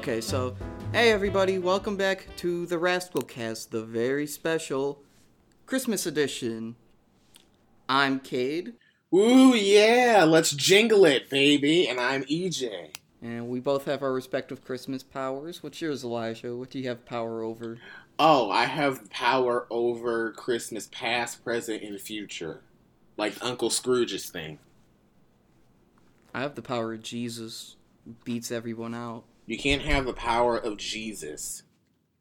Okay, so hey everybody, welcome back to the Rascal Cast, the very special Christmas edition. I'm Cade, Ooh, yeah, let's jingle it, baby. And I'm EJ. and we both have our respective Christmas powers. What's yours, Elijah? What do you have power over? Oh, I have power over Christmas past, present, and future. Like Uncle Scrooge's thing. I have the power of Jesus, beats everyone out. You can't have the power of Jesus.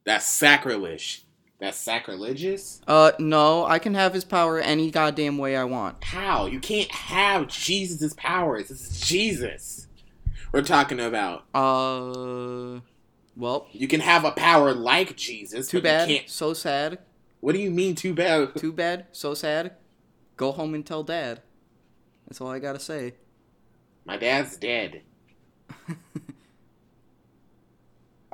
That's sacrilege. That's sacrilegious? Uh, no, I can have his power any goddamn way I want. How? You can't have Jesus' powers. This is Jesus. We're talking about. Uh, well, You can have a power like Jesus. too but you bad, can't- so sad, What do you mean, too bad? too bad, so sad. Go home and tell dad. That's all I gotta say. My dad's dead.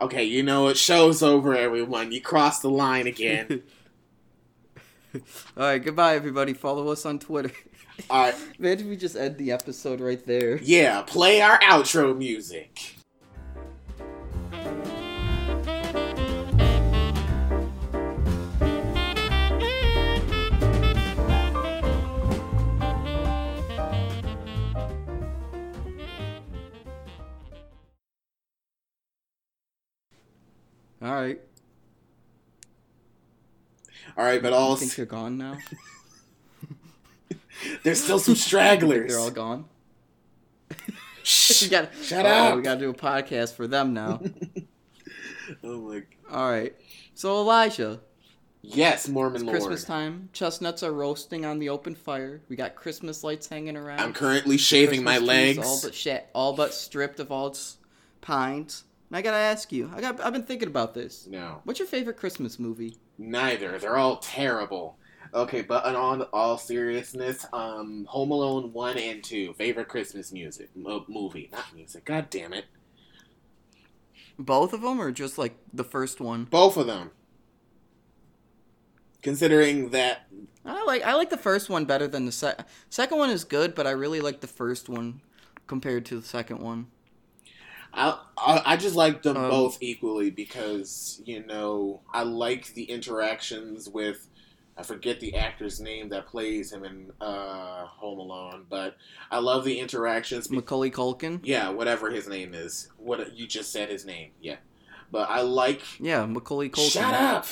Okay, you know it Show's over, everyone. You crossed the line again. All right, goodbye, everybody. Follow us on Twitter. All right, Imagine we just end the episode right there. yeah, play our outro music. All right. All right, but all think they're gone now? there's still some stragglers. they're all gone. Shh, we got shut oh, up. We got to do a podcast for them now. oh my. all right. So Elijah, Yes, Mormon it's Lord. Christmas time. Chestnuts are roasting on the open fire. We got Christmas lights hanging around. I'm currently shaving my Christmas tree's legs. all but sha- all but stripped of all its pines. And I gotta ask you. I got. I've been thinking about this. No, What's your favorite Christmas movie? neither. They're all terrible. Okay, but in all, all seriousness, um, Home Alone one and two, favorite Christmas music mo- movie, not music. God damn it, Both of them, or just like the first one? both of them. Considering that, I like. I like the first one better than the second. Second one is good, but I really like the first one compared to the second one. I I, I just like them Um, both equally because you know I like the interactions with. I forget the actor's name that plays him in uh, Home Alone, but I love the interactions. be- Macaulay Culkin. Yeah, whatever his name is. What you just said his name. Yeah. But I like Yeah, Macaulay Culkin. Shut up.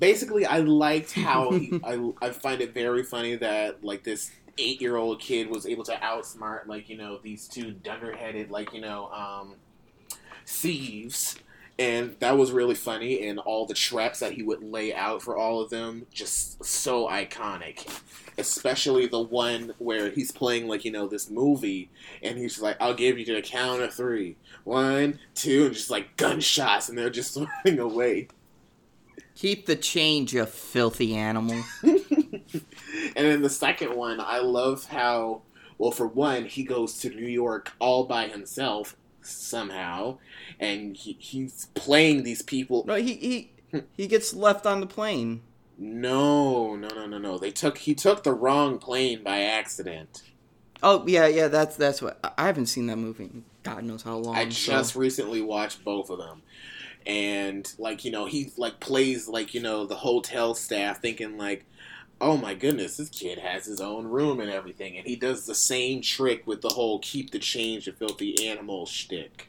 Basically, I liked how he, I I find it very funny that like this 8-year-old kid was able to outsmart like, you know, these two dunderheaded like, you know, um thieves. And that was really funny and all the traps that he would lay out for all of them just so iconic. Especially the one where he's playing like, you know, this movie and he's like, I'll give you to the count of three. One, two, and just like gunshots, and they're just running away. Keep the change, you filthy animal. and then the second one, I love how, well, for one, he goes to New York all by himself somehow, and he, he's playing these people. No, he he he gets left on the plane. No, no, no, no, no. They took he took the wrong plane by accident. Oh yeah, yeah. That's that's what I- haven't seen that movie. God knows how long. I so- just recently watched both of them. And like, you know, he like plays like, you know, the hotel staff thinking like, "Oh my goodness, this kid has his own room and everything." And he does the same trick with the whole keep the change, you filthy animal shtick.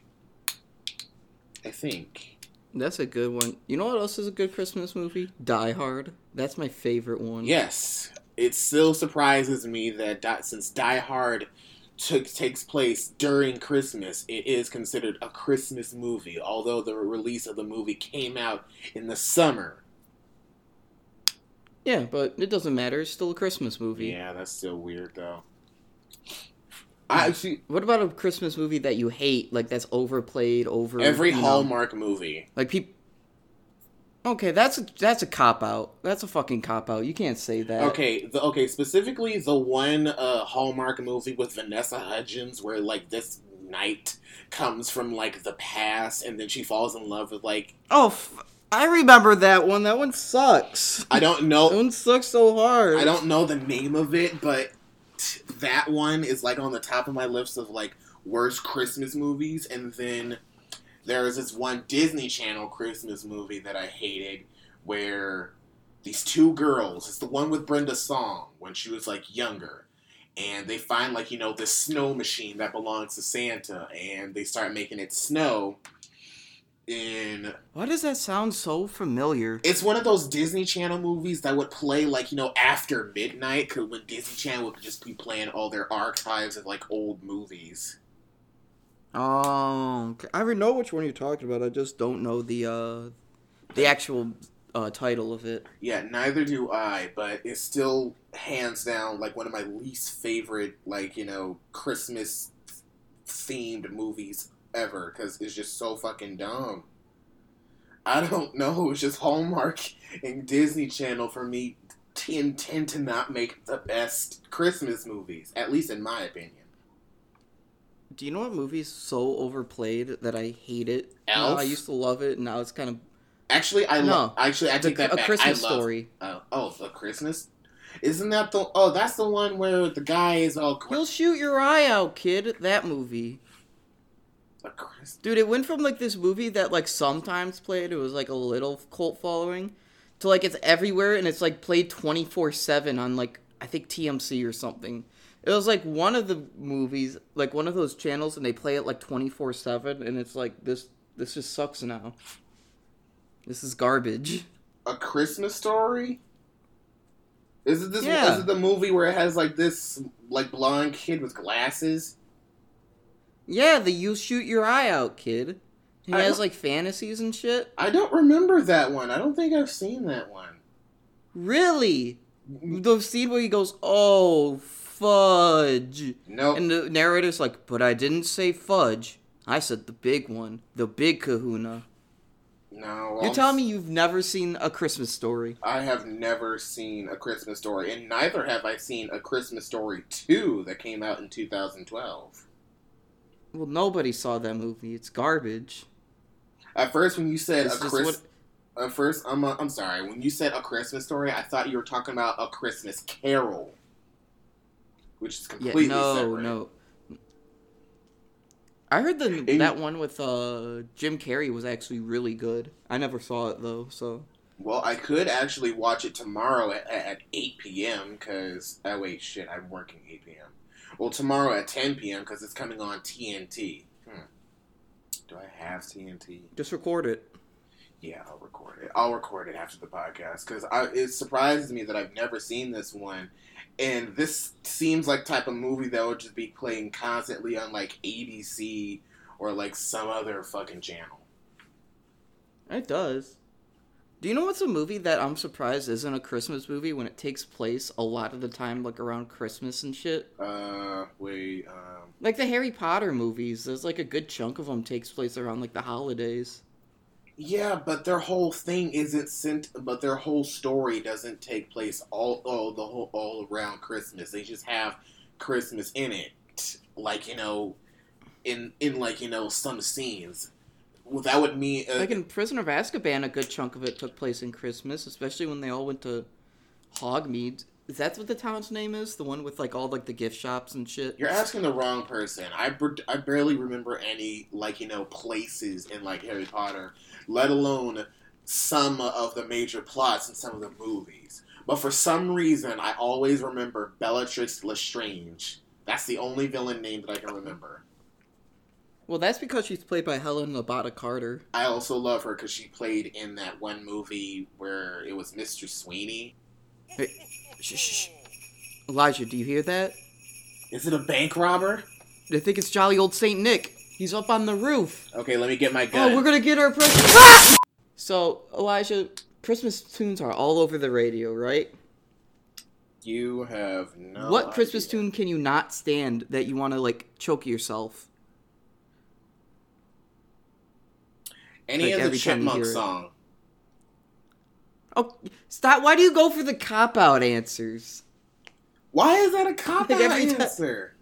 I think. That's a good one. You know what else is a good Christmas movie? Die Hard. That's my favorite one. Yes, it still surprises me that since Die Hard took takes place during Christmas, it is considered a Christmas movie, although the release of the movie came out in the summer. Yeah, but it doesn't matter. It's still a Christmas movie. Yeah, that's still weird though. I actually What about a Christmas movie that you hate, like that's overplayed, over every you know, Hallmark movie. like people. Okay, that's a that's a cop out. That's a fucking cop out. You can't say that. Okay, the, okay, specifically the one uh, Hallmark movie with Vanessa Hudgens, where like this knight comes from like the past, and then she falls in love with like Oh, f- I remember that one. That one sucks. I don't know. That one sucks so hard. I don't know the name of it, but t- that one is like on the top of my list of like worst Christmas movies, and then there was this one Disney Channel Christmas movie that I hated where these two girls, it's the one with Brenda Song when she was like younger, and they find like, you know, this snow machine that belongs to Santa and they start making it snow in Why does that sound so familiar? it's one of those Disney Channel movies that would play like you know after midnight, because when Disney Channel would just be playing all their archives of like old movies. Oh. I already know which one you're talking about. I just don't know the uh, the actual uh, title of it. Yeah, neither do I, but it's still hands down like one of my least favorite like you know Christmas themed movies ever because it's just so fucking dumb. I don't know. It's just Hallmark and Disney Channel for me t- tend to not make the best Christmas movies, at least in my opinion. Do you know what movie's so overplayed that I hate it? Elf? No, I used to love it, and now it's kind of Actually, I No. love. Actually, I take that a back. Christmas love, story. Oh, oh, a Christmas. Isn't that the? Oh, that's the one where the guy is all. He'll shoot your eye out, kid. That movie. Dude, it went from like this movie that like sometimes played, it was like a little cult following, to like it's everywhere and it's like played 24 7 on like, I think TMC or something. It was like one of the movies, like one of those channels, and they play it like 24 7, and it's like, this this just sucks now. This is garbage. A Christmas story. Is it this? Yeah. Is it the movie where it has like this like blonde kid with glasses? Yeah, the you shoot your eye out, kid. He I has like fantasies and shit. I don't remember that one. I don't think I've seen that one. Really? The scene where he goes, oh, fudge. Nope. And the narrator's like, but I didn't say fudge. I said the big one, the big kahuna. no. You're I'm telling me you've never seen a Christmas story? I have never seen a Christmas story, and neither have I seen a Christmas story two that came out in 2012. Well, nobody saw that movie. It's garbage. At first, when you said It's a Chris, what- at first, I'm uh, I'm sorry. When you said a Christmas story, I thought you were talking about a Christmas Carol, which is Yeah, completely no, separate. no. I heard the And- that one with uh Jim Carrey was actually really good. I never saw it though, so Well, I could actually watch it tomorrow at, at 8 p.m. because oh wait, shit, I'm working 8 p.m. Well, tomorrow at 10 p.m. because it's coming on TNT. Hmm. Do I have TNT? just record it. Yeah, I'll record it. I'll record it after the podcast because it surprises me that I've never seen this one, and this seems like type of movie that would just be playing constantly on like ABC or like some other fucking channel. It does. Do you know what's a movie that I'm surprised isn't a Christmas movie when it takes place a lot of the time like around Christmas and shit? Uh, wait, um, Like the Harry Potter movies, there's like a good chunk of them takes place around like the holidays. yeah, but their whole thing isn't sent. But their whole story doesn't take place all all the whole all around Christmas. They just have Christmas in it, like you know, in in like you know some scenes. Well, that would mean uh, Like in Prisoner of Azkaban, a good chunk of it took place in Christmas, especially when they all went to Hogsmeade. Is that what the town's name is? The one with like all like the gift shops and shit. You're asking the wrong person. I, I barely remember any like you know places in like Harry Potter, let alone some of the major plots in some of the movies. But for some reason, I always remember Bellatrix Lestrange. That's the only villain name that I can remember. Well, that's because she's played by Helen Labata Carter. I also love her because she played in that one movie where it was Mr. Sweeney. Shh, shh, shh. Elijah, do you hear that? Is it a bank robber? I think it's jolly old Saint Nick. He's up on the roof. Okay, let me get my oh, gun. Oh, we're gonna get our present. Ah! So, Elijah, Christmas tunes are all over the radio, right? You have no. what Christmas tune can you not stand that you want to like choke yourself? Any like, of the every Chipmunk song. Oh, stop! Why do you go for the cop out answers? Why is that a cop out ti- answer?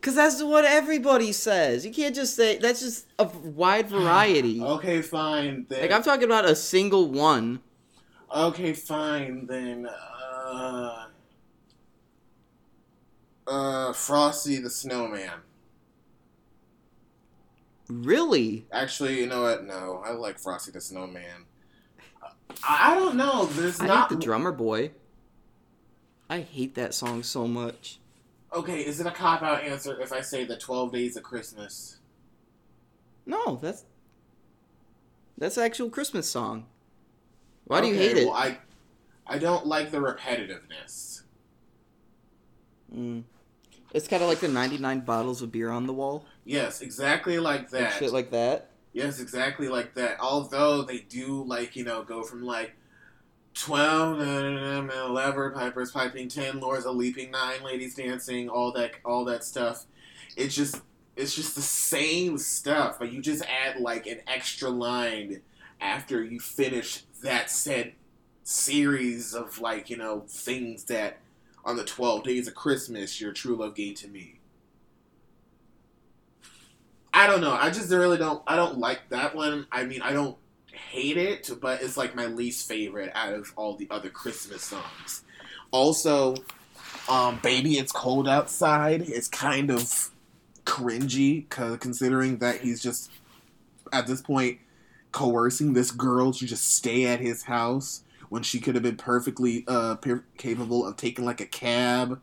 Cause that's what everybody says. You can't just say that's just a wide variety. Okay, fine then. Like I'm talking about a single one. okay, fine then. Uh, uh, Frosty the Snowman. Really? Actually, you know what? No, I like Frosty the Snowman. I don't know. There's I not hate the drummer boy. I hate that song so much. Okay, is it a cop out answer if I say the Twelve Days of Christmas? No, that's that's actual Christmas song. Why do you Okay, hate it? I I don't like the repetitiveness. Mm. It's kind of like the 99 bottles of beer on the wall. Yes, exactly like that. shit like that. Yes, exactly like that. Although they do like you know go from like twelve, uh, lever pipers piping, ten lords a leaping, nine ladies dancing, all that all that stuff. It's just it's just the same stuff, but you just add like an extra line after you finish that said series of like you know things that on the twelve days of Christmas your true love gave to me. I don't know. I just really don't. I don't like that one. I mean, I don't hate it, but it's like my least favorite out of all the other Christmas songs. Also, um, "Baby It's Cold Outside" is kind of cringy, considering that he's just at this point coercing this girl to just stay at his house when she could have been perfectly uh, per- capable of taking like a cab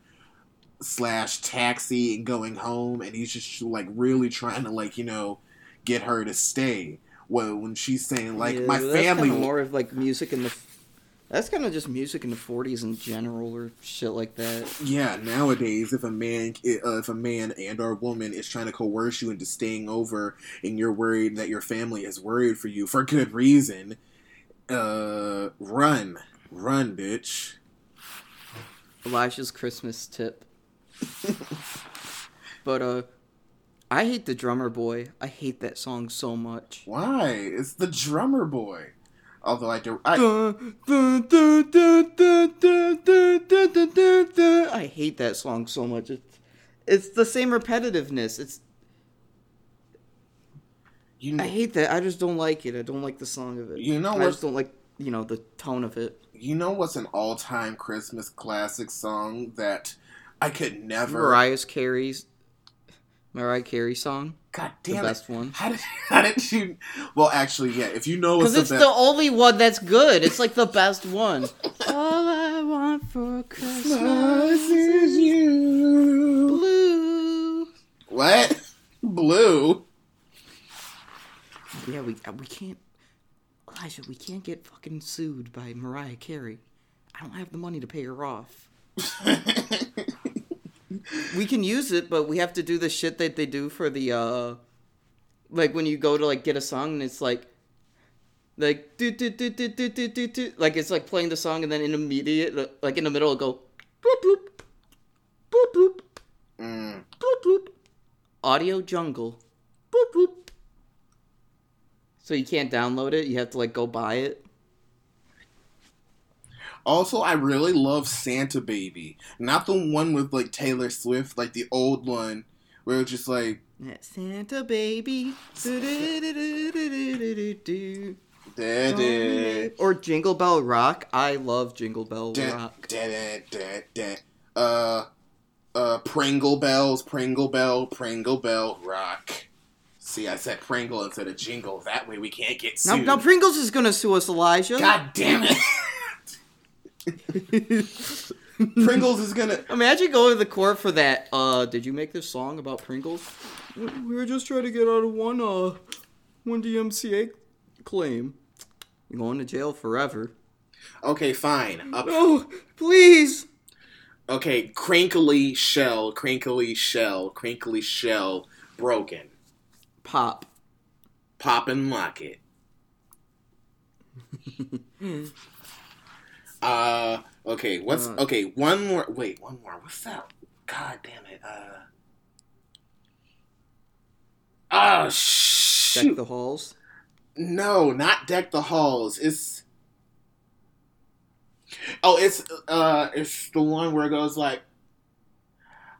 slash taxi and going home and he's just like really trying to like you know get her to stay well when she's saying like Yeah, my family more of like music in the. That's kind of just music in the 40s in general or shit like that. yeah nowadays if a man uh, if a man and or woman is trying to coerce you into staying over and you're worried that your family is worried for you for good reason uh, run, run, bitch. Elijah's Christmas tip. but uh, I hate the drummer boy. I hate that song so much. Why? It's the drummer boy. Although I do, I, I hate that song so much. It's, it's the same repetitiveness. It's you know I hate that. I just don't like it. I don't like the song of it. You know I just don't like you know the tone of it. You know what's an all-time Christmas classic song that I could never. Mariah Carey's Mariah Carey song, God the damn it! best one. How did how did you? Well, actually, yeah. If you know what's Because the it's the only one that's good. It's like the best one. All I want for Christmas is you. blue. What? Blue. Yeah, we uh, we can't. Elijah, we can't get fucking sued by Mariah Carey. I don't have the money to pay her off. We can use it, but we have to do the shit that they do for the uh, like when you go to like get a song and it's like. Like do do do do do do do do like it's like playing the song and then in immediate like in the middle it'll go boop boop boop boop Mm. boop boop audio jungle boop boop so you can't download it? You have to like go buy it? Also, I really love Santa Baby, not the one with like Taylor Swift, like the old one where it's just like santa baby. Or jingle bell rock. I love jingle bell rock. da da da da. Uh, uh, Pringle bells, Pringle bell, Pringle bell, rock. See, I said Pringle instead of jingle. That way we can't get now, sued. now pringles is gonna sue us elijah God damn it! Pringles is gonna. Imagine going to the court for that. Uh, did you make this song about Pringles? We were just trying to get out of one uh one DMCA claim. You're going to jail forever. Okay, fine. Up. No, please. Okay, crinkly shell, crinkly shell, crinkly shell, broken. Pop. Pop and lock it. uh, okay, what's Uh. okay? One more. Wait, one more. What's that? God damn it. Uh. Oh shoot! Deck the halls. No, not deck the halls. It's oh, it's uh, it's the one where it goes like,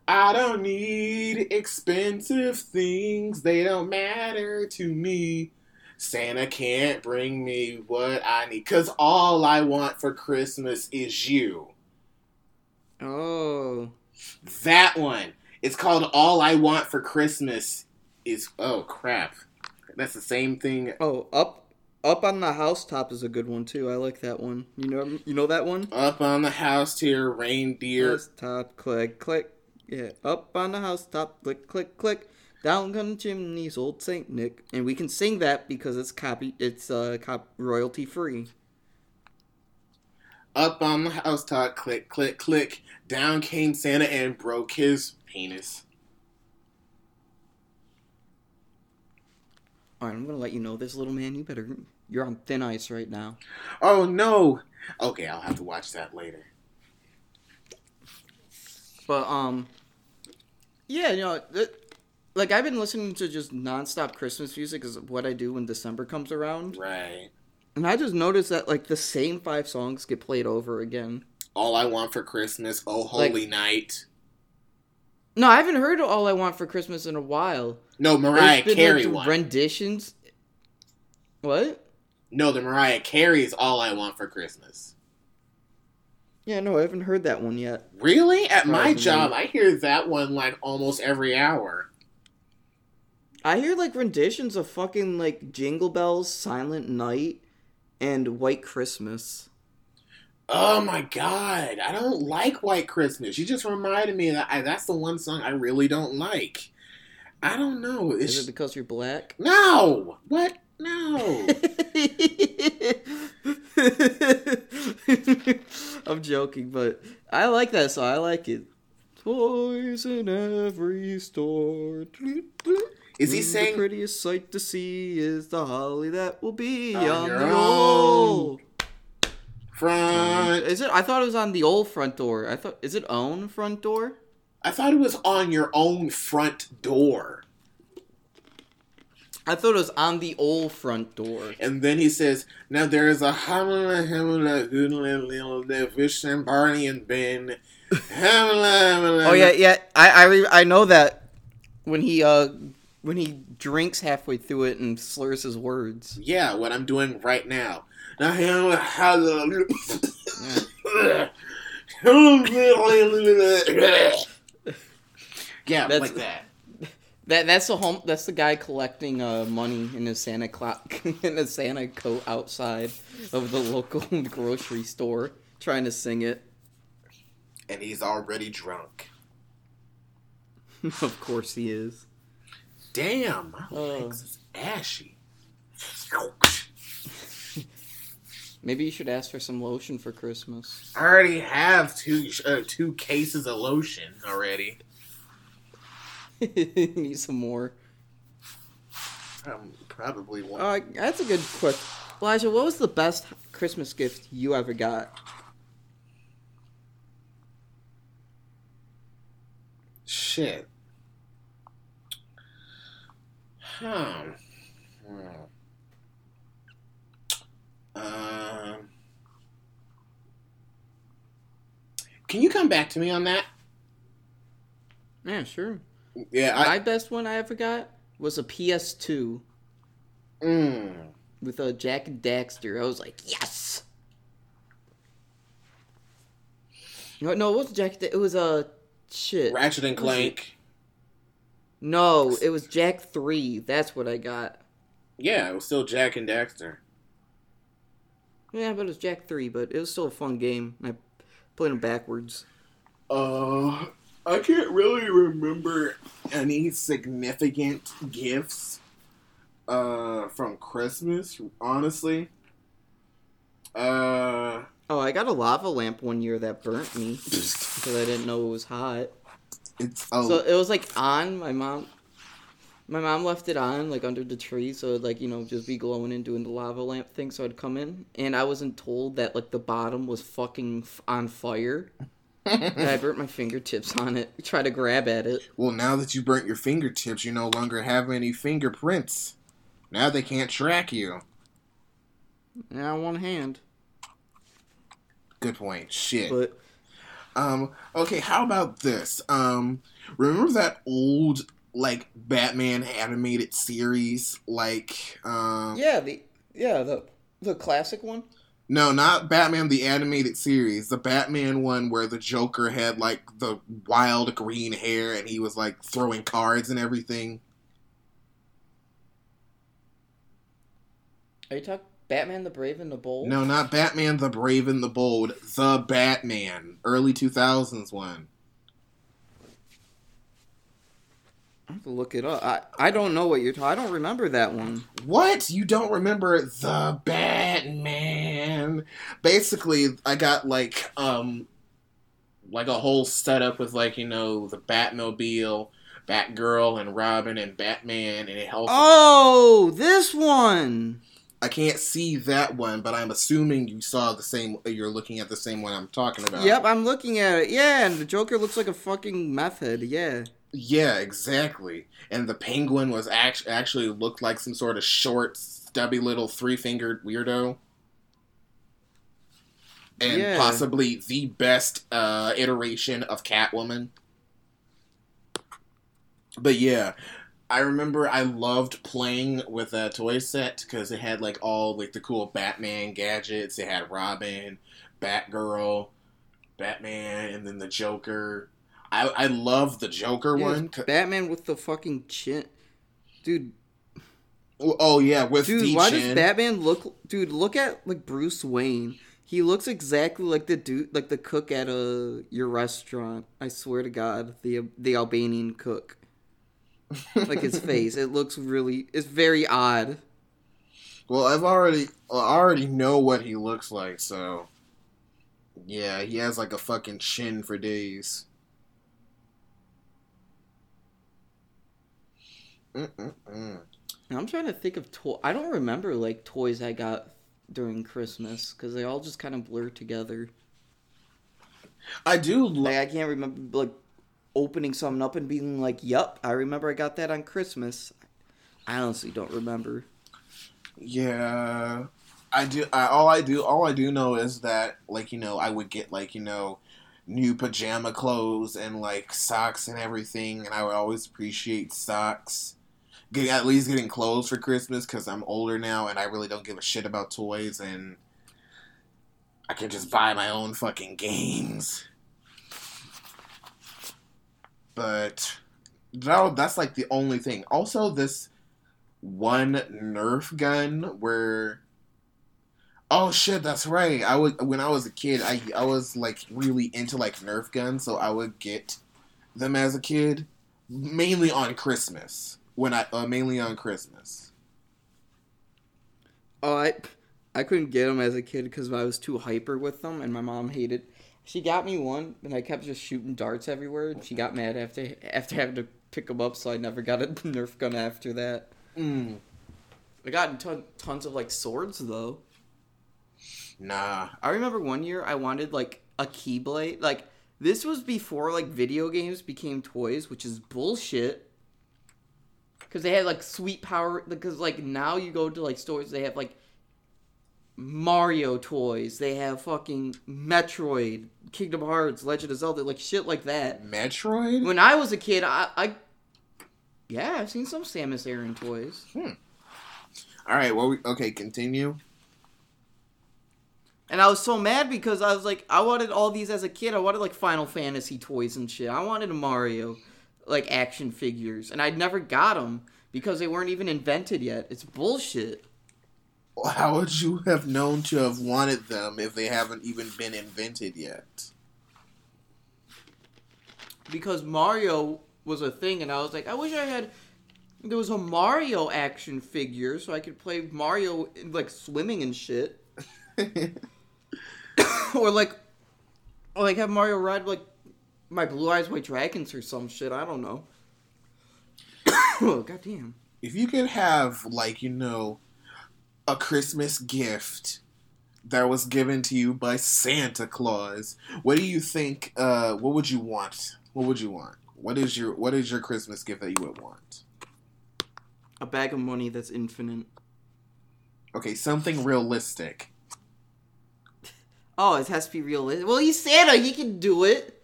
I don't need expensive things. They don't matter to me. Santa can't bring me what I need, cause all I want for Christmas is you. Oh. That one. It's called All I Want for Christmas is oh crap. That's the same thing. Oh, up up on the housetop is a good one too. I like that one. You know you know that one? Up on the house tier, reindeer. Housetop, click, click. Yeah, up on the housetop, click, click, click. Down come the chimneys, old Saint Nick, and we can sing that because it's copy, it's uh, cop royalty free. Up on the housetop, click, click, click. Down came Santa and broke his penis. All right, I'm gonna let you know this, little man. You better, you're on thin ice right now. Oh no! Okay, I'll have to watch that later. But um, yeah, you know, th- like I've been listening to just nonstop Christmas music is what I do when December comes around, Right. and I just noticed that like the same five songs get played over again. All I want for Christmas, oh holy night. No, I haven't heard "All I Want for Christmas" in a while. No, Mariah been, Carey like, one. renditions. What? no, the Mariah Carey's all I want for Christmas. Yeah, no, I haven't heard that one yet. Really? At my job, I hear that one like almost every hour. I hear like renditions of fucking like Jingle Bells, Silent Night, and White Christmas. Oh my god, I don't like White Christmas. You just reminded me that I, that's the one song I really don't like. I don't know. It's Is it because you're black? no. What? No. I'm joking, but I like that song. I like it. Toys in every store. Is he saying The prettiest sight to see is the holly that will be On on, the own. old. Front. Is it? I thought it was on the old front door. I thought. Is it own front door? I thought it was on your own front door. I thought it was on the old front door. And then he says, "Now there is a Hamala Hamala Hoodlin Fish and Barney and Ben." Oh yeah, yeah. I I, I know that when he uh when he drinks halfway through it and slurs his words. Yeah, what I'm doing right now. Now. Yeah, That's- like that. That that's the home. That's the guy collecting uh money in his Santa clock in a Santa coat outside of the local grocery store, trying to sing it. And he's already drunk. of course he is. Damn, my Oh. legs is ashy. Maybe you should ask for some lotion for Christmas. I already have two uh, two cases of lotion already. Need some more. Um, probably one. Uh, that's a good question. Elijah, what was the best Christmas gift you ever got? Shit. Huh. Um. Can you come back to me on that? Yeah, sure. Yeah, I. My best one I ever got was a PS2 Mm. with a Jak and Daxter. I was like, yes. No, no, it wasn't Jak. Da- It was a shit. Ratchet and Clank. No, it was Jak Three. That's what I got. Yeah, it was still Jak and Daxter. Yeah, but it was Jak Three. But it was still a fun game. I played them backwards. Uh, I can't really remember any significant gifts uh from Christmas, honestly. Uh Oh, I got a lava lamp one year that burnt me because I didn't know it was hot. it's oh So it was like on my mom. My mom left it on like under the tree, so it'd, like you know just be glowing and doing the lava lamp thing. So I'd come in, and I wasn't told that like the bottom was fucking f- on fire. I burnt my fingertips on it. Try to grab at it. well now that you burnt your fingertips, you no longer have any fingerprints. Now they can't track you. Yeah, one hand. Good point. Shit. But Um, okay, how about this? Um, remember that old like Batman animated series? Like, um, yeah, the yeah the the classic one. No, not Batman the animated series. The Batman one where the Joker had like the wild green hair and he was like throwing cards and everything. Are you talking Batman the Brave and the Bold? No, not Batman the Brave and the Bold. The Batman, early two thousands one. I have to look it up. I, I don't know what you're talking. I don't remember that one. What? You don't remember the Batman? Basically, I got like um like a whole setup with like, you know, the Batmobile, Batgirl and Robin and Batman and it helps. Oh, this one. I can't see that one, but I'm assuming you saw the same you're looking at the same one I'm talking about. Yep, I'm looking at it. Yeah, and the Joker looks like a fucking method. Yeah. Yeah, exactly. And the penguin was act- actually looked like some sort of short, stubby little three fingered weirdo. And Yeah. possibly the best uh, iteration of Catwoman. But yeah, I remember I loved playing with a toy set because it had like all like the cool Batman gadgets. It had Robin, Batgirl, Batman, and then the Joker. I I love the Joker Yeah, one. Batman with the fucking chin. Dude, Oh yeah, with dude, the why chin. does Batman look dude, look at like Bruce Wayne. He looks exactly like the dude like the cook at a your restaurant. I swear to god, the the Albanian cook. Like his face. It looks really it's very odd. well, I've already I already know what he looks like, so yeah, he has like a fucking chin for days. Mm-mm-mm. I'm trying to think of toy. I don't remember like toys I got during Christmas because they all just kind of blur together. I do. Lo- Like I can't remember like opening something up and being like, "Yup, I remember I got that on Christmas." I honestly don't remember. Yeah, I do. I, all I do, all I do know is that, like, you know, I would get like, you know, new pajama clothes and like socks and everything, and I would always appreciate socks. Getting at least getting clothes for Christmas because I'm older now and I really don't give a shit about toys and I can just buy my own fucking games. But that, that's like the only thing. Also, this one Nerf gun where oh shit that's right I would when I was a kid I I was like really into like Nerf guns so I would get them as a kid mainly on Christmas when I uh, mainly on Christmas Oh, I I couldn't get them as a kid because I was too hyper with them, and my mom hated. She got me one, and I kept just shooting darts everywhere. And she got mad after after having to pick them up, so I never got a Nerf gun after that. mm, I got ton, tons of like swords though. nah I remember one year I wanted like a keyblade. Like this was before like video games became toys, which is bullshit. Because they had like sweet power. Because like now you go to like stores, they have like Mario toys. They have fucking Metroid, Kingdom Hearts, Legend of Zelda, like shit like that. Metroid When I was a kid, I, I yeah, I've seen some Samus Aran toys. Hmm. All right well we, okay continue And I was so mad because I was like, I wanted all these as a kid. I wanted like Final Fantasy toys and shit. I wanted a Mario, like action figures, and I'd never got them because they weren't even invented yet. It's bullshit. how would you have known to have wanted them if they haven't even been invented yet Because Mario was a thing, and I was like, I wish I had. There was a Mario action figure so I could play Mario like swimming and shit, or like, or like have Mario ride like my Blue Eyes White Dragons or some shit. I don't know. oh goddamn. if you could have like you know a christmas gift that was given to you by santa claus what do you think uh what would you want what would you want what is your what is your christmas gift that you would want A bag of money that's infinite. okay something realistic Oh, it has to be realistic. Well, he's Santa. He can do it.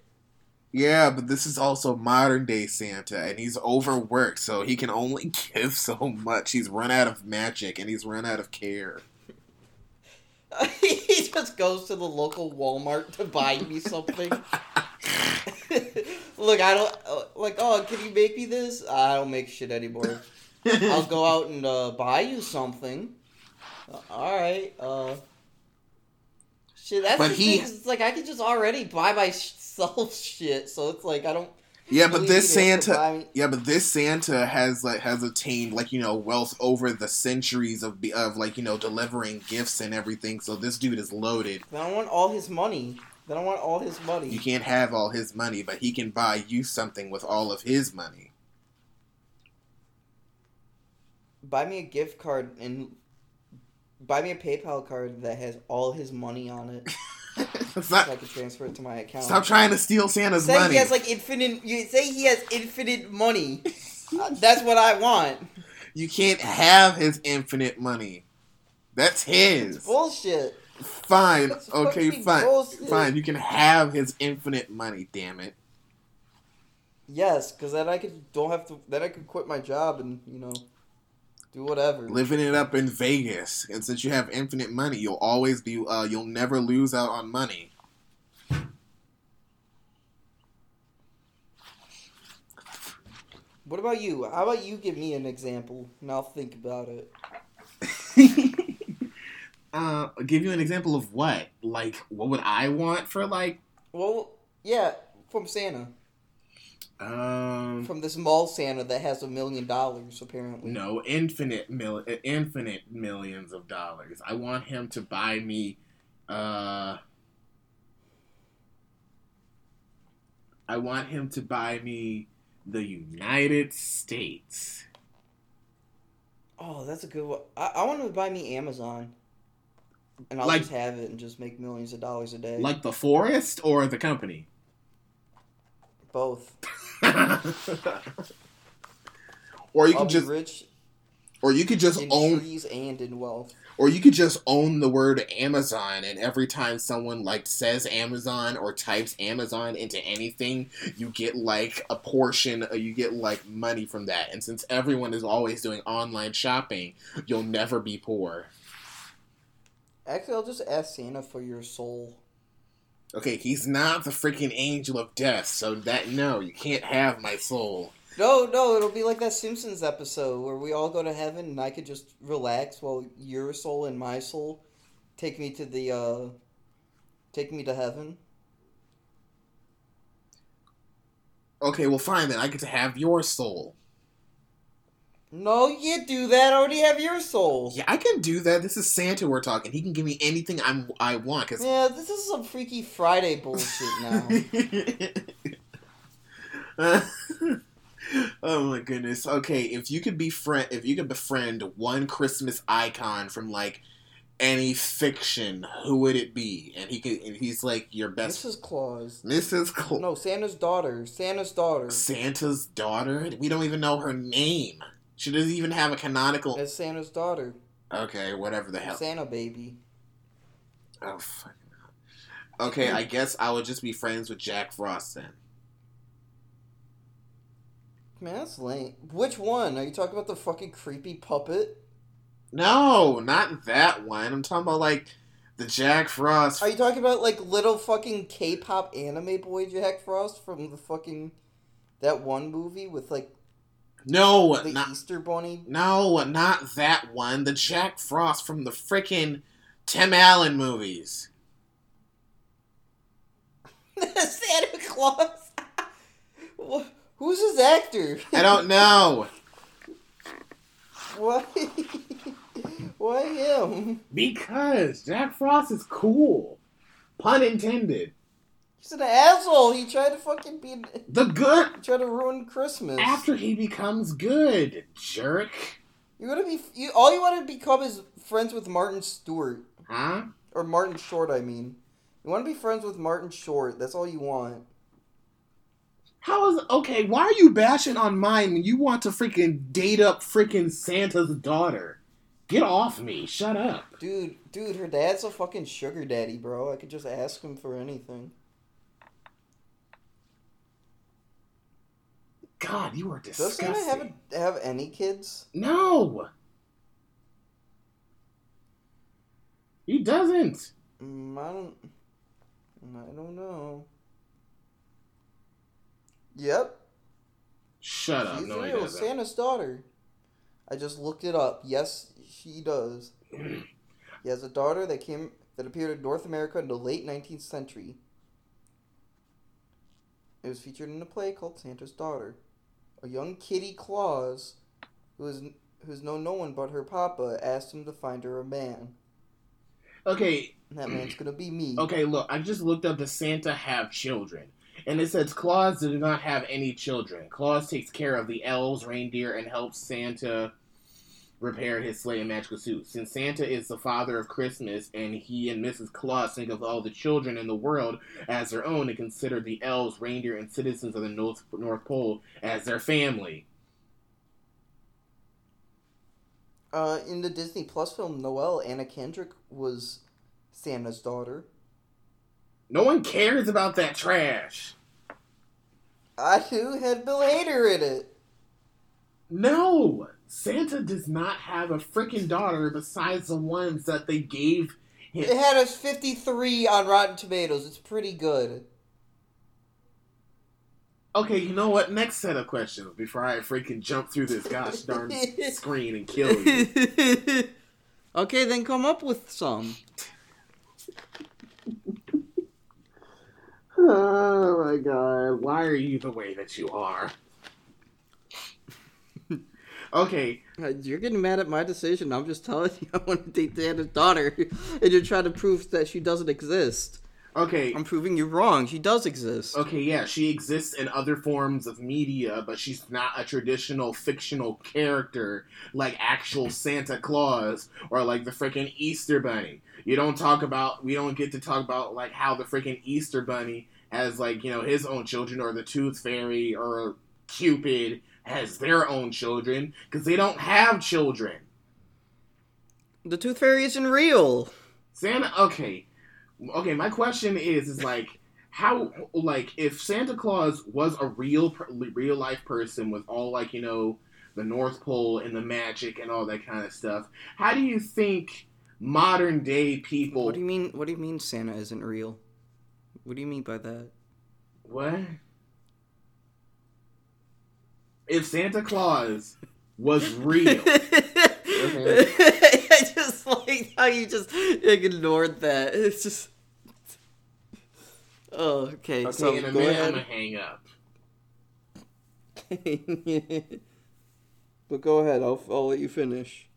Yeah but this is also modern day santa and he's overworked so he can only give so much he's run out of magic and he's run out of care he just goes to the local Walmart to buy me something. Look, I don't uh, like. Oh, can you make me this? I don't make shit anymore. I'll go out and uh, buy you something. Uh, all right. Uh. Shit, that's But the he- thing, It's like I could just already buy myself shit, so it's like I don't. Yeah, but this need him to Santa, yeah, but this Santa has like has attained like you know wealth over the centuries of be- of like you know delivering gifts and everything. So this dude is loaded. Then I want all his money. Then I want all his money. You can't have all his money, but he can buy you something with all of his money. buy me a gift card and buy me a PayPal card that has all his money on it, so stop, I can transfer it to my account. stop trying to steal Santa's say money. he has like infinite. You say he has infinite money. Uh, that's what I want. you can't have his infinite money. That's his. Bullshit. Fine. That's Okay, fine. bullshit. Fine. You can have his infinite money. Damn it. Yes, because then I could don't have to. Then I could quit my job and you know do whatever. living it up in Vegas. And since you have infinite money, you'll always be uh, you'll never lose out on money. What about you? How about you give me an example and I'll think about it. uh, give you an example of what? Like, what would I want for like? Well, yeah, from Santa, Um, from this mall Santa that has a million dollars apparently. no, infinite mil, infinite millions of dollars. I want him to buy me. Uh, I want him to buy me the United States. Oh, that's a good one. I, I want to buy me Amazon, and I'll Like- just have it and just make millions of dollars a day. Like the forest or the company? Both. or you I'll could be just rich or you could just own trees and in wealth. or you could just own the word Amazon and every time someone like says Amazon or types Amazon into anything, you get like a portion uh, you get like money from that. And since everyone is always doing online shopping, you'll never be poor. Actually, I'll just ask Santa for your soul. Okay, he's not the freaking angel of death, so that no, you can't have my soul. No, no, it'll be like that Simpsons episode where we all go to heaven and I could just relax while your soul and my soul take me to the uh take me to heaven. Okay, well fine then. I get to have your soul. No, you do that. I already have your soul. Yeah, I can do that. This is Santa we're talking. He can give me anything I'm I want cuz Yeah, this is some Freaky Friday bullshit now. oh my goodness. Okay, if you could befriend if you could befriend one Christmas icon from like any fiction, who would it be? And he could and he's like your best Mrs. Claus. Mrs. Claus. No, Santa's daughter. Santa's daughter. Santa's daughter? We don't even know her name. She doesn't even have a canonical That's Santa's daughter. Okay, whatever the hell. Santa baby. Oh fucking hell. Okay, I guess I would just be friends with Jack Frost then. Man, that's lame. Which one? Are you talking about the fucking creepy puppet? No, not that one. I'm talking about like the Jack Frost. Are you talking about like little fucking K-pop anime boy Jack Frost from the fucking that one movie with like no, the not Easter bunny? no, not that one. The Jack Frost from the freaking Tim Allen movies. Santa Claus. Who's his actor? I don't know Why? Why him? because Jack Frost is cool. Pun intended. He's an asshole. He tried to fucking be. The good He tried to ruin Christmas. after he becomes good, jerk. you want to be. You, all you want to become is friends with Martin Stewart Huh? or Martin Short. I mean, you want to be friends with Martin Short. That's all you want. How is okay? Why are you bashing on mine when you want to freaking date up freaking Santa's daughter? Get off me! Shut up! Dude, dude, her dad's a fucking sugar daddy, bro. I could just ask him for anything. God, you are disgusting. Does. Santa have have any kids? No, he doesn't. Mm, I don't. I don't know. Yep, Shut up! she's No, he real. Santa's daughter. I just looked it up. Yes, she does. He has a daughter that came that appeared in North America in the late 19th century. It was featured in a play called Santa's Daughter. A young Kitty Claus, who is who's known no one but her papa, asked him to find her a man. Okay, And that man's gonna be me. okay, look, I just looked up does Santa have children? And it says Claus does not have any children. Claus takes care of the elves, reindeer, and helps Santa repair his sleigh and magical suit. Since Santa is the father of Christmas, and he and Mrs. Claus think of all the children in the world as their own, and consider the elves, reindeer, and citizens of the North North Pole as their family. Uh, in the Disney Plus film Noel, Anna Kendrick was Santa's daughter. No one cares about that trash. I do had Bill Hader in it. No, Santa does not have a freaking daughter besides the ones that they gave him. It had a 53 on Rotten Tomatoes. It's pretty good. Okay, you know what? Next set of questions before I freaking jump through this gosh darn screen and kill you. okay, then come up with some. Oh my god, why are you the way that you are? Okay, Uh, You're getting mad at my decision. I'm just telling you I want to date Santa's daughter, and you're trying to prove that she doesn't exist. okay, I'm proving you wrong. She does exist. okay, yeah, she exists in other forms of media, but she's not a traditional fictional character like actual Santa Claus or like the freaking Easter Bunny. You don't talk about, we don't get to talk about like how the freaking Easter Bunny has like, you know, his own children or the Tooth Fairy or Cupid has their own children because they don't have children. The Tooth Fairy isn't real. Santa, okay, okay. My question is, is like, how, like, if Santa Claus was a real, real life person with all, like, you know, the North Pole and the magic and all that kind of stuff, how do you think modern day people? What do you mean? What do you mean Santa isn't real? What do you mean by that? What? If Santa Claus was real, I just like how you just ignored that. It's just. Oh, okay. okay, so in a go minute I'm gonna hang up. but go ahead. I'll I'll let you finish.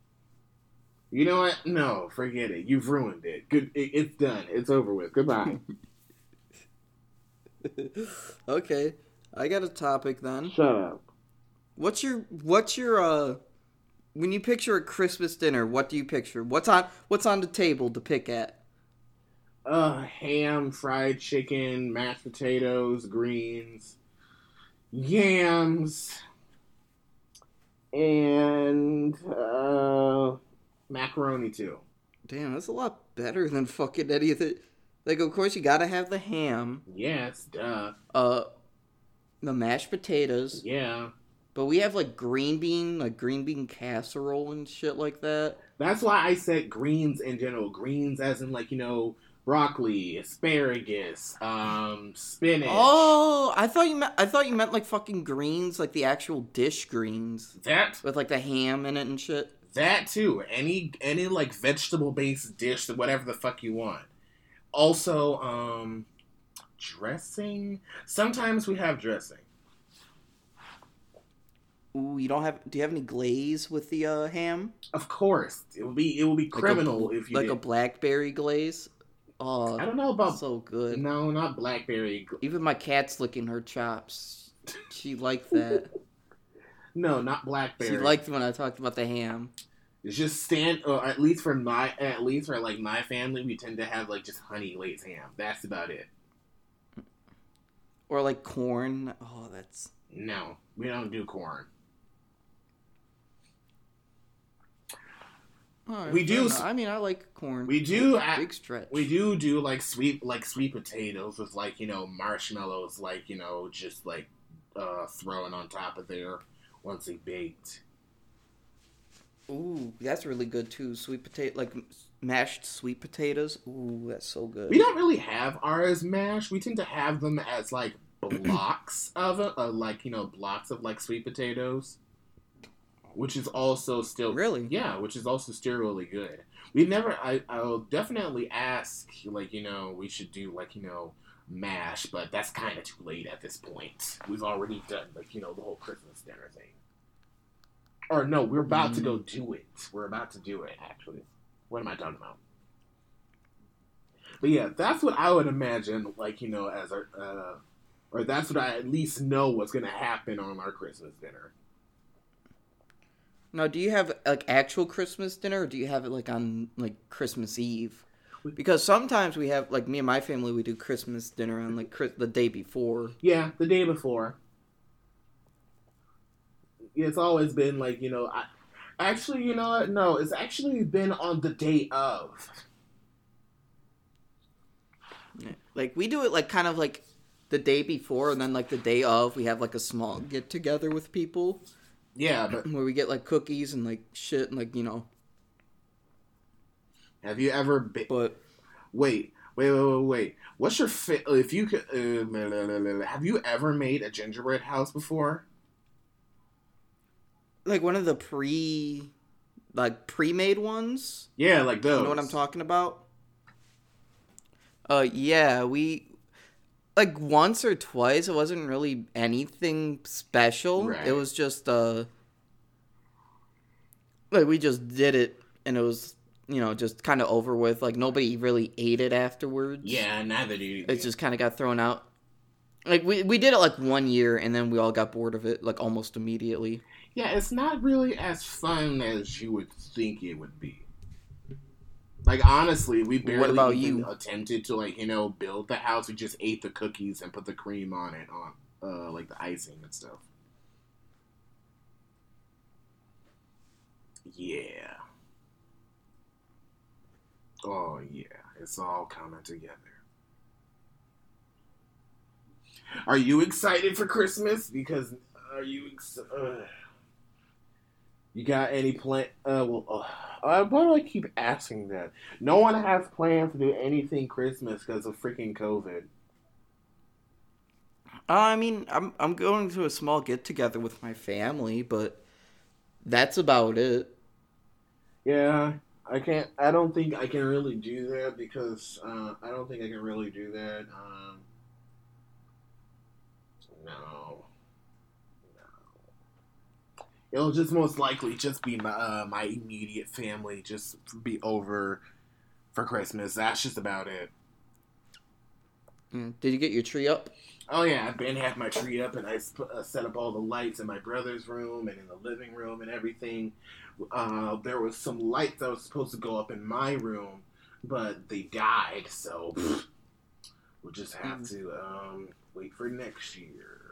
You know what? No, forget it. You've ruined it. Good. It, it's done. It's over with. Goodbye. okay, I got a topic then. Shut up. What's your what's your uh when you picture a Christmas dinner, what do you picture? What's on what's on the table to pick at? Uh, ham, fried chicken, mashed potatoes, greens, yams, and uh, macaroni too. Damn, that's a lot better than fucking any of the like of course you gotta have the ham, Yes, duh. uh the mashed potatoes, Yeah. But we have like green bean, like green bean casserole and shit like that. That's why I said greens in general. Greens as in like, you know, broccoli, asparagus, um, spinach. Oh, I thought you meant I thought you meant like fucking greens, like the actual dish greens That with like the ham in it and shit. That too. Any any like vegetable based dish, whatever the fuck you want. Also, um dressing. Sometimes we have dressing. Ooh, you don't have? Do you have any glaze with the uh, ham? Of course. It would be it would be Like a criminal if you like did. a blackberry glaze. Oh, I don't know about so good. No, not blackberry. Even my cat's licking her chops. She liked that. No, not blackberry. she liked when I talked about the ham. It's just stand or at least for my at least for like my family, we tend to have like just honey glazed ham. That's about it. Or like corn. Oh, that's. No, we don't do corn. Alright, We do I mean, I like corn. We do Big, at- big stretch. We do do like sweet like sweet potatoes with like you know marshmallows like you know just like uh throwing on top of there once they baked. Ooh, that's really good too. Sweet potato, like mashed sweet potatoes. Ooh, that's so good. We don't really have ours mashed. We tend to have them as like blocks of it, uh, like you know blocks of like sweet potatoes. Which is also still Really? yeah, which is also still really good. We've never. I I'll definitely ask like you know we should do like you know mash, but that's kind of too late at this point. We've already done like you know the whole Christmas dinner thing. Or no, we're about to go do it. We're about to do it actually. What am I talking about? But yeah, that's what I would imagine. Like you know, as our, uh, or that's what I at least know what's gonna happen on our Christmas dinner. Now, do you have like actual Christmas dinner, or do you have it like on like Christmas Eve? Because sometimes we have like me and my family, we do Christmas dinner on like Chris- the day before. Yeah, the day before. It's always been like you know, I actually you know what? No, it's actually been on the day of. Like we do it like kind of like the day before, and then like the day of, we have like a small get together with people Yeah, but where we get like cookies and like shit and like you know. have you ever been? But Wait, wait, wait, wait, wait. What's your fit? If you could, uh, have you ever made a gingerbread house before? like one of the pre, like pre-made ones. Yeah, like those. You know what I'm talking about? Uh, yeah, we like once or twice. It wasn't really anything special. Right. It was just uh, like we just did it, and it was you know just kind of over with. Like nobody really ate it afterwards. Yeah, neither do you. it just kind of got thrown out. Like we we did it like one year, and then we all got bored of it like almost immediately. Yeah, it's not really as fun as you would think it would be. Like honestly, we barely about even you? attempted to like you know build the house. We just ate the cookies and put the cream on it on uh like the icing and stuff. Yeah. Oh yeah, it's all coming together. Are you excited for Christmas? Because are you? Ex- uh, you got any plan? Uh, well, uh, why do I keep asking that? No one has plans to do anything Christmas because of freaking COVID. Uh, I mean, I'm I'm going to a small get together with my family, but that's about it. Yeah, I can't. I don't think I can really do that because uh, I don't think I can really do that. Um, no, no. It'll just most likely just be my uh, my immediate family just be over for Christmas. That's just about it. Mm. Did you get your tree up? Oh yeah, I've been had my tree up and I sp- uh, set up all the lights in my brother's room and in the living room and everything. Uh, there was some lights that was supposed to go up in my room, but they died, so we'll just have to um, wait for next year.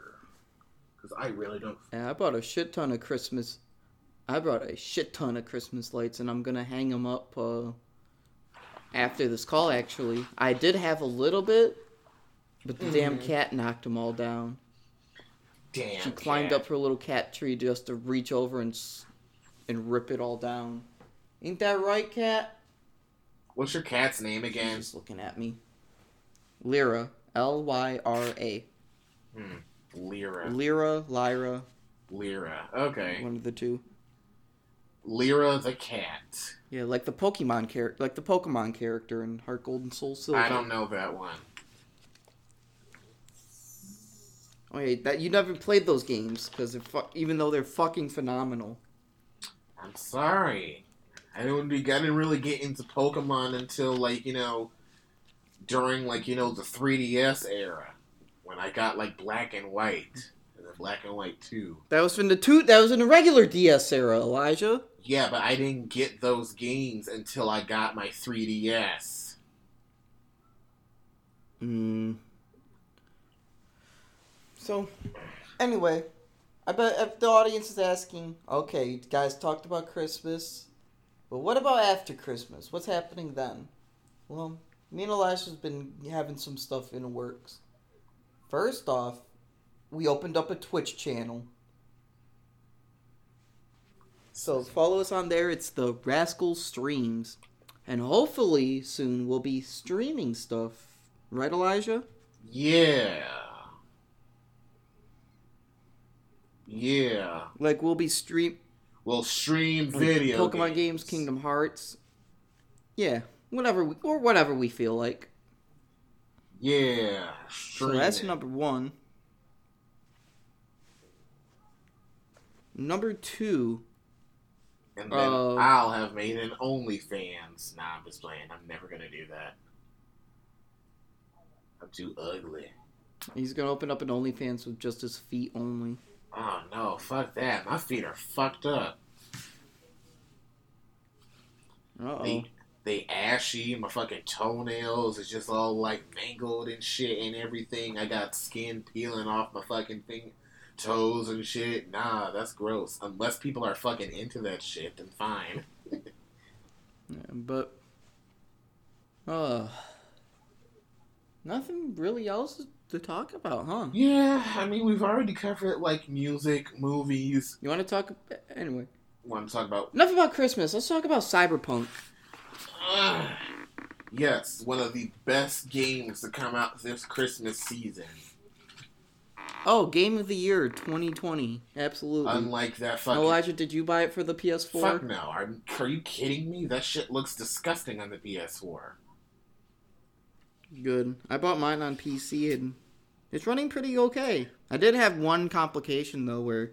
Because I really don't. Yeah, I bought a shit ton of Christmas. I brought a shit ton of Christmas lights, and I'm gonna hang them up uh, after this call. Actually, I did have a little bit, but the damn Mhm. cat knocked them all down. Damn. She climbed cat. up her little cat tree just to reach over and and rip it all down. Ain't that right, cat? What's your cat's name She's again? just looking at me. Lyra, L Y R A. Lyra. Lyra, Lyra, Lyra. Okay. one of the two. Lyra the cat. Yeah, like the Pokemon character, like the Pokemon character in Heart Gold and Soul Silver. I don't know that one. Oh yeah, that you never played those games because fu- even though they're fucking phenomenal. I'm sorry. I don't. I didn't really get into Pokemon until like you know, during like you know the 3DS era, when I got like Black and White and then Black and White Two. That was in the two. That was in the regular DS era, Elijah. Yeah, but I didn't get those games until I got my 3DS. Hmm. So, anyway, I bet if the audience is asking, okay, you guys talked about Christmas, but what about after Christmas? What's happening then? Well, me and Elijah's been having some stuff in the works. First off, we opened up a Twitch channel. So follow us on there. It's the Rascal Streams. And hopefully soon we'll be streaming stuff. Right, Elijah? Yeah. Yeah. Like we'll be stream We'll stream video Pokemon games, Kingdom Hearts. Yeah, whatever, we, or whatever we feel like. Yeah, So that's it. number one. Number two. And then Uh, I'll have made an OnlyFans. Nah, I'm just playing. I'm never gonna do that. I'm too ugly. He's gonna open up an OnlyFans with just his feet only. Oh no, fuck that. My feet are fucked up. Uh oh. They ashy. My fucking toenails is just all like mangled and shit and everything. I got skin peeling off my fucking thing, toes and shit. Nah, that's gross. Unless people are fucking into that shit, then fine. Yeah, but uh nothing really else to talk about, huh? Yeah, I mean we've already covered like music, movies. You want to talk anyway? Want to talk about? Enough about Christmas. Let's talk about Cyberpunk. Yes, one of the best games to come out this Christmas season. Oh, Game of the Year 2020. Absolutely. Unlike that fucking. Elijah, did you buy it for the PS4? Fuck no. Are, are you kidding me? That shit looks disgusting on the PS4. Good. I bought mine on PC and it's running pretty okay. I did have one complication though where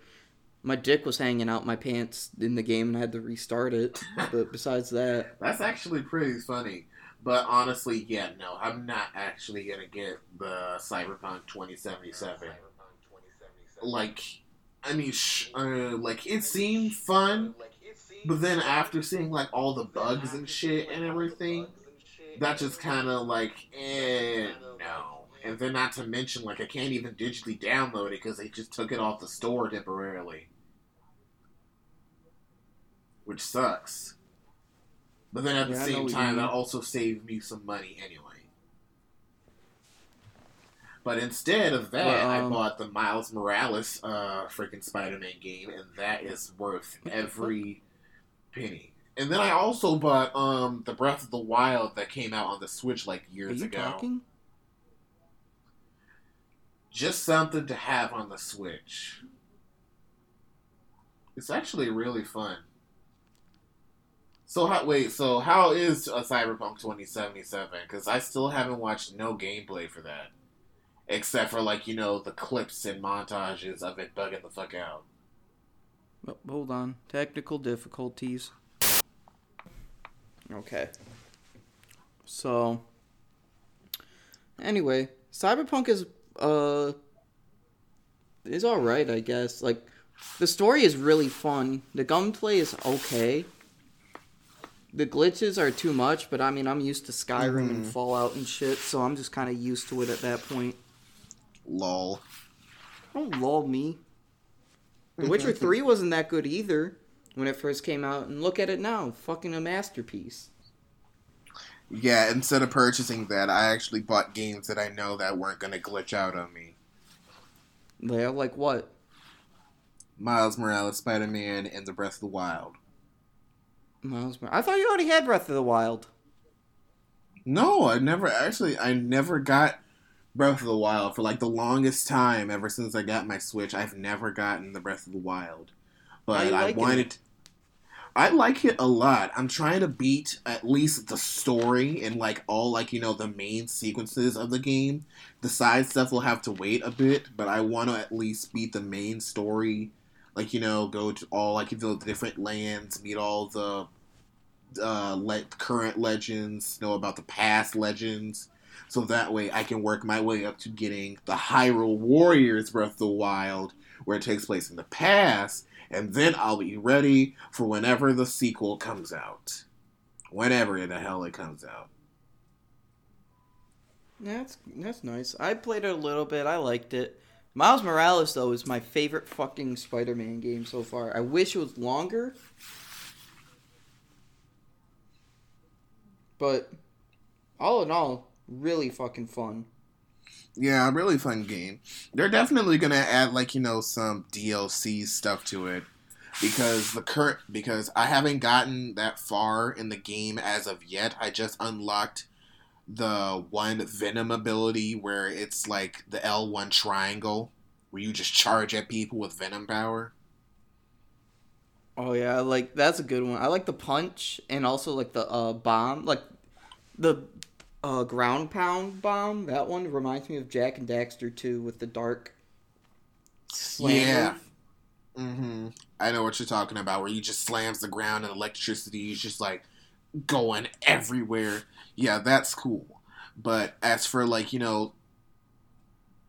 my dick was hanging out my pants in the game and I had to restart it. but besides that, That's actually pretty funny. But honestly, yeah, no, I'm not actually gonna get the Cyberpunk 2077. Like, I mean, sh- uh, like it seemed fun, but then after seeing like all the bugs and shit and everything, that just kind of like, eh, no. And then not to mention, like, I can't even digitally download it because they just took it off the store temporarily, which sucks. But then at the Yeah, I same time, that also saved me some money anyway. But instead of that, Well, I um, bought the Miles Morales uh, freaking Spider-Man game, and that is worth every penny. And then I also bought um the Breath of the Wild that came out on the Switch like years you ago. talking? Just something to have on the Switch. It's actually really fun. So how wait? So how is a Cyberpunk 2077? Because I still haven't watched no gameplay for that, except for like you know the clips and montages of it bugging the fuck out. Oh, hold on. Technical difficulties. Okay. So anyway, Cyberpunk is uh is all right, I guess. Like the story is really fun. The gunplay is okay. The glitches are too much, but I mean, I'm used to Skyrim and Mhm. Fallout and shit, so I'm just kind of used to it at that point. Lol. Don't lol me. The Witcher 3 wasn't that good either when it first came out, and look at it now. Fucking a masterpiece. Yeah, instead of purchasing that, I actually bought games that I know that weren't gonna glitch out on me. Yeah, like what? Miles Morales, Spider Man, and the Breath of the Wild. Miles Mor- I thought you already had Breath of the Wild. No, I never actually. I never got Breath of the Wild for like the longest time. Ever since I got my Switch, I've never gotten the Breath of the Wild. But I wanted. I like it a lot. I'm trying to beat at least the story and like all like you know the main sequences of the game. The side stuff will have to wait a bit, but I want to at least beat the main story. Like you know, go to all like the different lands, meet all the uh, let current legends, know about the past legends, so that way I can work my way up to getting the Hyrule Warriors Breath of the Wild, where it takes place in the past, and then I'll be ready for whenever the sequel comes out. Whenever in the hell it comes out. That's that's nice. I played it a little bit. I liked it. Miles Morales though is my favorite fucking Spider-Man game so far. I wish it was longer. But all in all, really fucking fun. Yeah, really fun game. They're definitely gonna add like you know some DLC stuff to it because the current because I haven't gotten that far in the game as of yet. I just unlocked the one Venom ability where it's like the L one triangle where you just charge at people with Venom power. Oh yeah, like that's a good one. I like the punch and also like the uh bomb, like the uh ground pound bomb. That one reminds me of Jak and Daxter too, with the dark. slam Yeah. Mm-hmm. I know what you're talking about, where you just slams the ground and electricity is just like going everywhere. Yeah, that's cool. But as for like you know,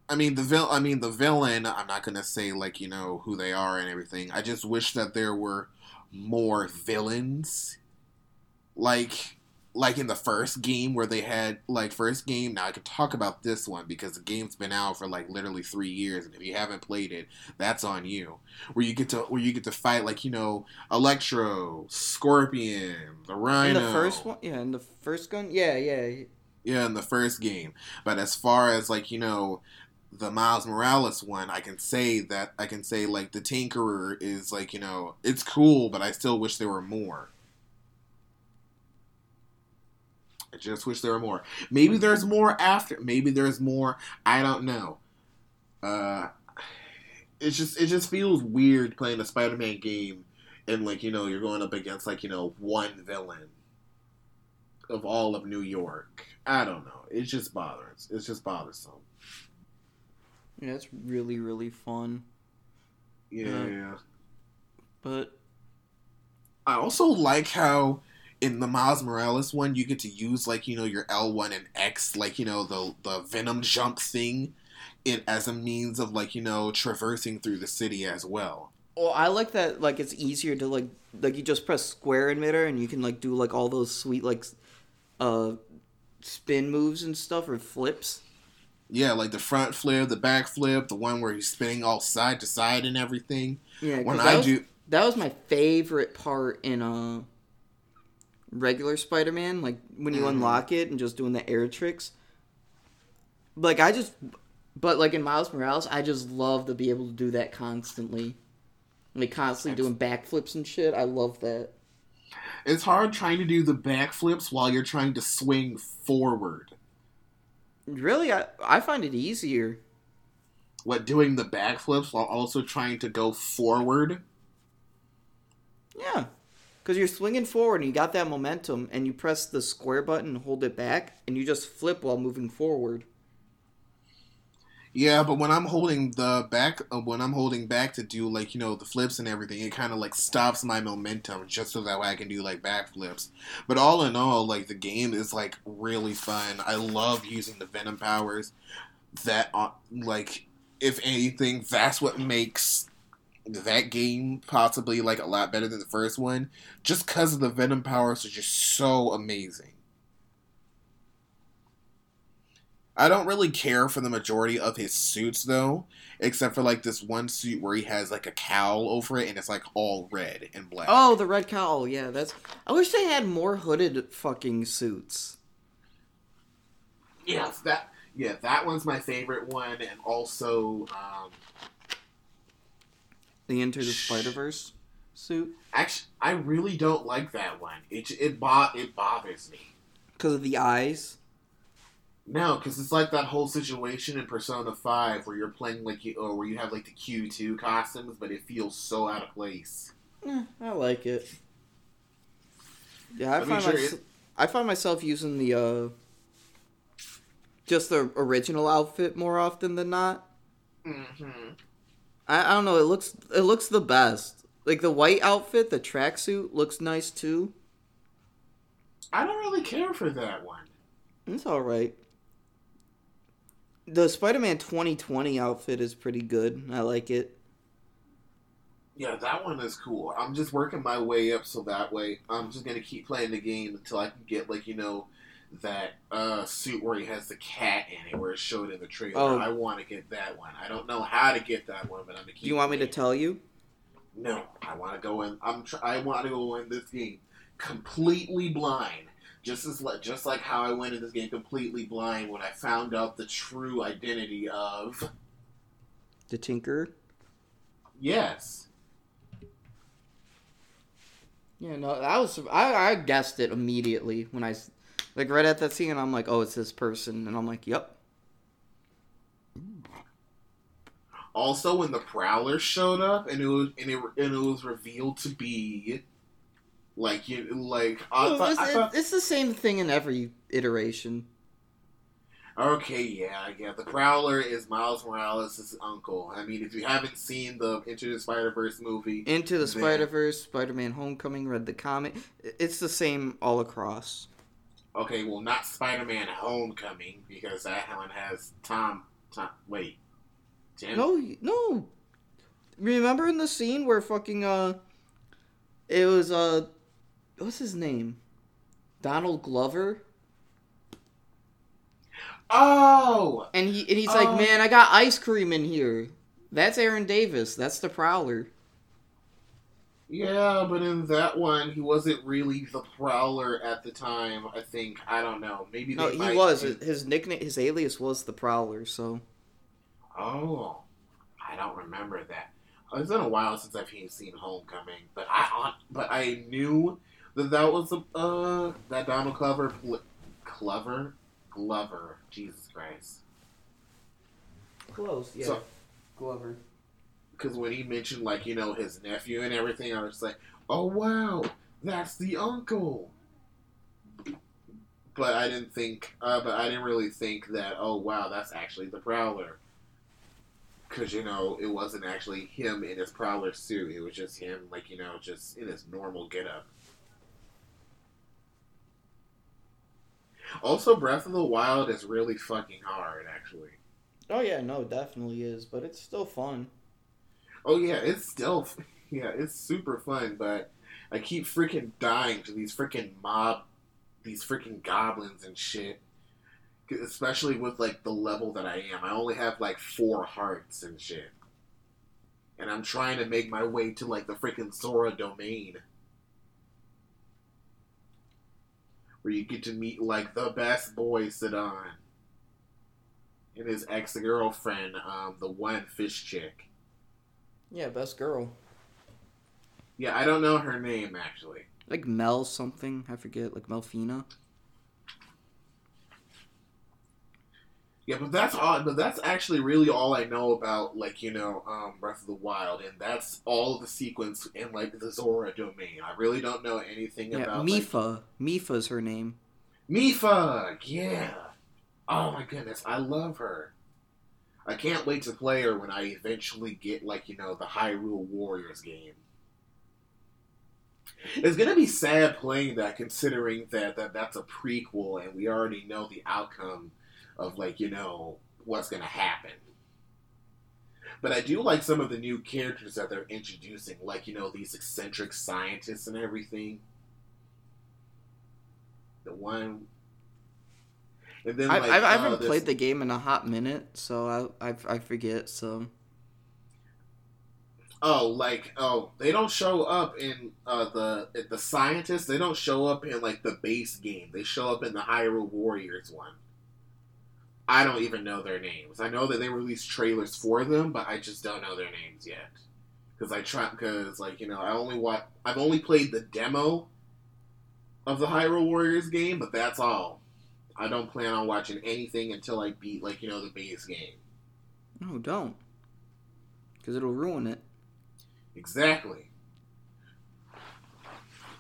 I mean the vil- I mean the villain. I'm not gonna say like you know who they are and everything. I just wish that there were more villains, like like in the first game where they had like first game. Now I could talk about this one because the game's been out for like literally three years, and if you haven't played it, that's on you. Where you get to where you get to fight like you know Electro, Scorpion, the In Rhino. the first one, yeah, in the first gun, yeah, yeah. Yeah, in the first game. But as far as like, you know, the Miles Morales one, I can say that I can say like the Tinkerer is like, you know, it's cool, but I still wish there were more. I just wish there were more. Maybe there's more after. Maybe there's more. I don't know. Uh it's just it just feels weird playing a Spider-Man game and like, you know, you're going up against like, you know, one villain of all of New York. I don't know. It's just bothers. It's just bothersome. Yeah, it's really really fun. Yeah. But I also like how in the Miles Morales one you get to use like you know your L one and X like you know the the Venom jump thing, it as a means of like you know traversing through the city as well. well, I like that. Like it's easier to like like you just press square in midair and you can like do like all those sweet like uh spin moves and stuff or flips. Yeah, like the front flip, the back flip, the one where he's spinning all side to side and everything. Yeah, When I was, do, that was my favorite part in uh regular Spider-Man. Like when you Mhm. unlock it and just doing the air tricks. Like I just, but like in Miles Morales, I just love to be able to do that constantly. Like constantly doing backflips and shit. I love that. it's hard trying to do the backflips while you're trying to swing forward. Really, I I find it easier. What doing the backflips while also trying to go forward? Yeah, because you're swinging forward and you got that momentum, and you press the square button, hold it back, and you just flip while moving forward. Yeah, but when I'm holding the back, uh, when I'm holding back to do like you know the flips and everything, it kind of like stops my momentum just so that way I can do like back flips. But all in all, like the game is like really fun. I love using the venom powers. That uh, like if anything, that's what makes that game possibly like a lot better than the first one, just because of the venom powers are just so amazing. I don't really care for the majority of his suits though, except for like this one suit where he has like a cowl over it and it's like all red and black. Oh, the red cowl. Yeah, that's. I wish they had more hooded fucking suits. yes, that yeah, that one's my favorite one, and also um, The Into the Spider Verse suit actually I really don't like that one. It it bo- it bothers me. because of the eyes. No, because it's like that whole situation in Persona Five where you're playing like you or where you have like the Q two costumes, but it feels so out of place. Eh, I like it. Yeah, I, I find sure, my, it- I find myself using the uh, just the original outfit more often than not. Mm-hmm. I, I don't know. It looks it looks the best. Like the white outfit, the tracksuit looks nice too. I don't really care for that one. It's all right. The Spider-Man 2020 outfit is pretty good. I like it. Yeah, that one is cool. I'm just working my way up so that way I'm just gonna keep playing the game until I can get like you know that uh suit where he has the cat in it where it showed in the trailer. Oh. I want to get that one. I don't know how to get that one, but I'm gonna keep. Do you want me to tell you? No, I want to go in. I'm. Tr- I want to go in this game completely blind. Just as like, just like how I went in this game completely blind when I found out the true identity of The Tinker? yes. Yeah, no, that was I, I guessed it immediately when I like right at that scene. I'm like, oh, it's this person, and I'm like, yep. Also, when the Prowler showed up, and it was and it, and it was revealed to be like you like I Well, thought, it's, I thought, it's the same thing in every iteration. okay, yeah, yeah. The Prowler is Miles Morales' uncle. I mean, if you haven't seen the Into the Spider Verse movie, Into the Spider Verse, Spider Man Homecoming, read the comic. It's the same all across. Okay, well, not Spider Man Homecoming because that one has Tom. Tom, wait. No, no. Remember in the scene where fucking uh, it was uh, what's his name? Donald Glover, Oh, and he and he's Oh. like, man, I got ice cream in here. That's Aaron Davis. That's the Prowler. Yeah, but in that one, he wasn't really the Prowler at the time. I think I don't know. Maybe No, he might- was. His nickname, his alias was the Prowler. So Oh, I don't remember that. It's been a while since I've seen Homecoming, but I but I knew that that was a uh that Donald Glover Glover Glover Jesus Christ close. yeah. So- Glover. Because when he mentioned like you know his nephew and everything, I was like, oh wow, that's the uncle. But I didn't think, uh, but I didn't really think that. Oh wow, that's actually the Prowler. Because you know it wasn't actually him in his Prowler suit; it was just him, like you know, just in his normal getup. Also, Breath of the Wild is really fucking hard, actually. Oh yeah, no, it definitely is, but it's still fun. Oh yeah, it's still yeah, it's super fun, but I keep freaking dying to these freaking mob, these freaking goblins and shit. Especially with like the level that I am, I only have like four hearts and shit, and I'm trying to make my way to like the freaking Zora domain, where you get to meet like the best boy Sidon and his ex girlfriend, um, the one fish chick. Yeah, best girl. Yeah, I don't know her name actually. Like Mel something, I forget, like Melfina. Yeah, but that's all. But that's actually really all I know about, like you know, um, Breath of the Wild, and that's all the sequence in like the Zora domain. I really don't know anything Yeah, about like, Mipha. Mipha's her name. Mipha. Yeah. Oh my goodness, I love her. I can't wait to play her when I eventually get like you know the Hyrule Warriors game. It's gonna be sad playing that, considering that, that that's a prequel and we already know the outcome of like you know what's gonna happen. But I do like some of the new characters that they're introducing, like you know these eccentric scientists and everything. The one, and then I, like, I, I uh, haven't this- played the game in a hot minute, so I, I, I forget. So Oh, like oh, they don't show up in uh, the the scientists. They don't show up in like the base game. They show up in the Hyrule Warriors one. I don't even know their names. I know that they released trailers for them, but I just don't know their names yet. Because I try because like you know I only watch I've only played the demo of the Hyrule Warriors game, but that's all. I don't plan on watching anything until I beat like you know the base game. no, don't, because it'll ruin it. Exactly.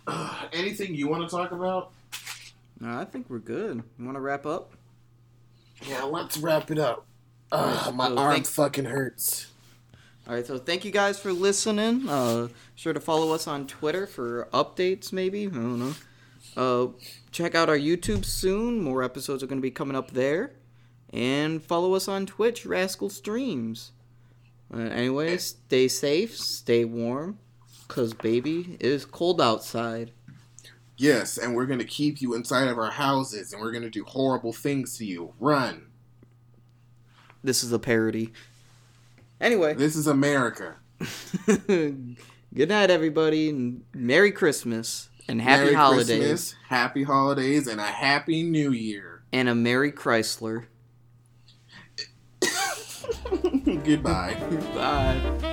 Uh, anything you want to talk about? No, I think we're good. You want to wrap up? Yeah, let's wrap it up. Ugh, my my arm arm fucking hurts. All right, so thank you guys for listening. Uh, sure to follow us on Twitter for updates, maybe. I don't know. Uh, check out our YouTube soon. More episodes are going to be coming up there. And follow us on Twitch, Rascal Streams. Uh, anyway, stay safe, stay warm, because, baby, it is cold outside. Yes, and we're gonna keep you inside of our houses, and we're gonna do horrible things to you. Run. This is a parody. Anyway, This is America. good night, everybody, and Merry Christmas, and Happy Merry Holidays, Christmas, happy holidays, and a happy New Year. and a Merry Chrysler. Goodbye. Bye.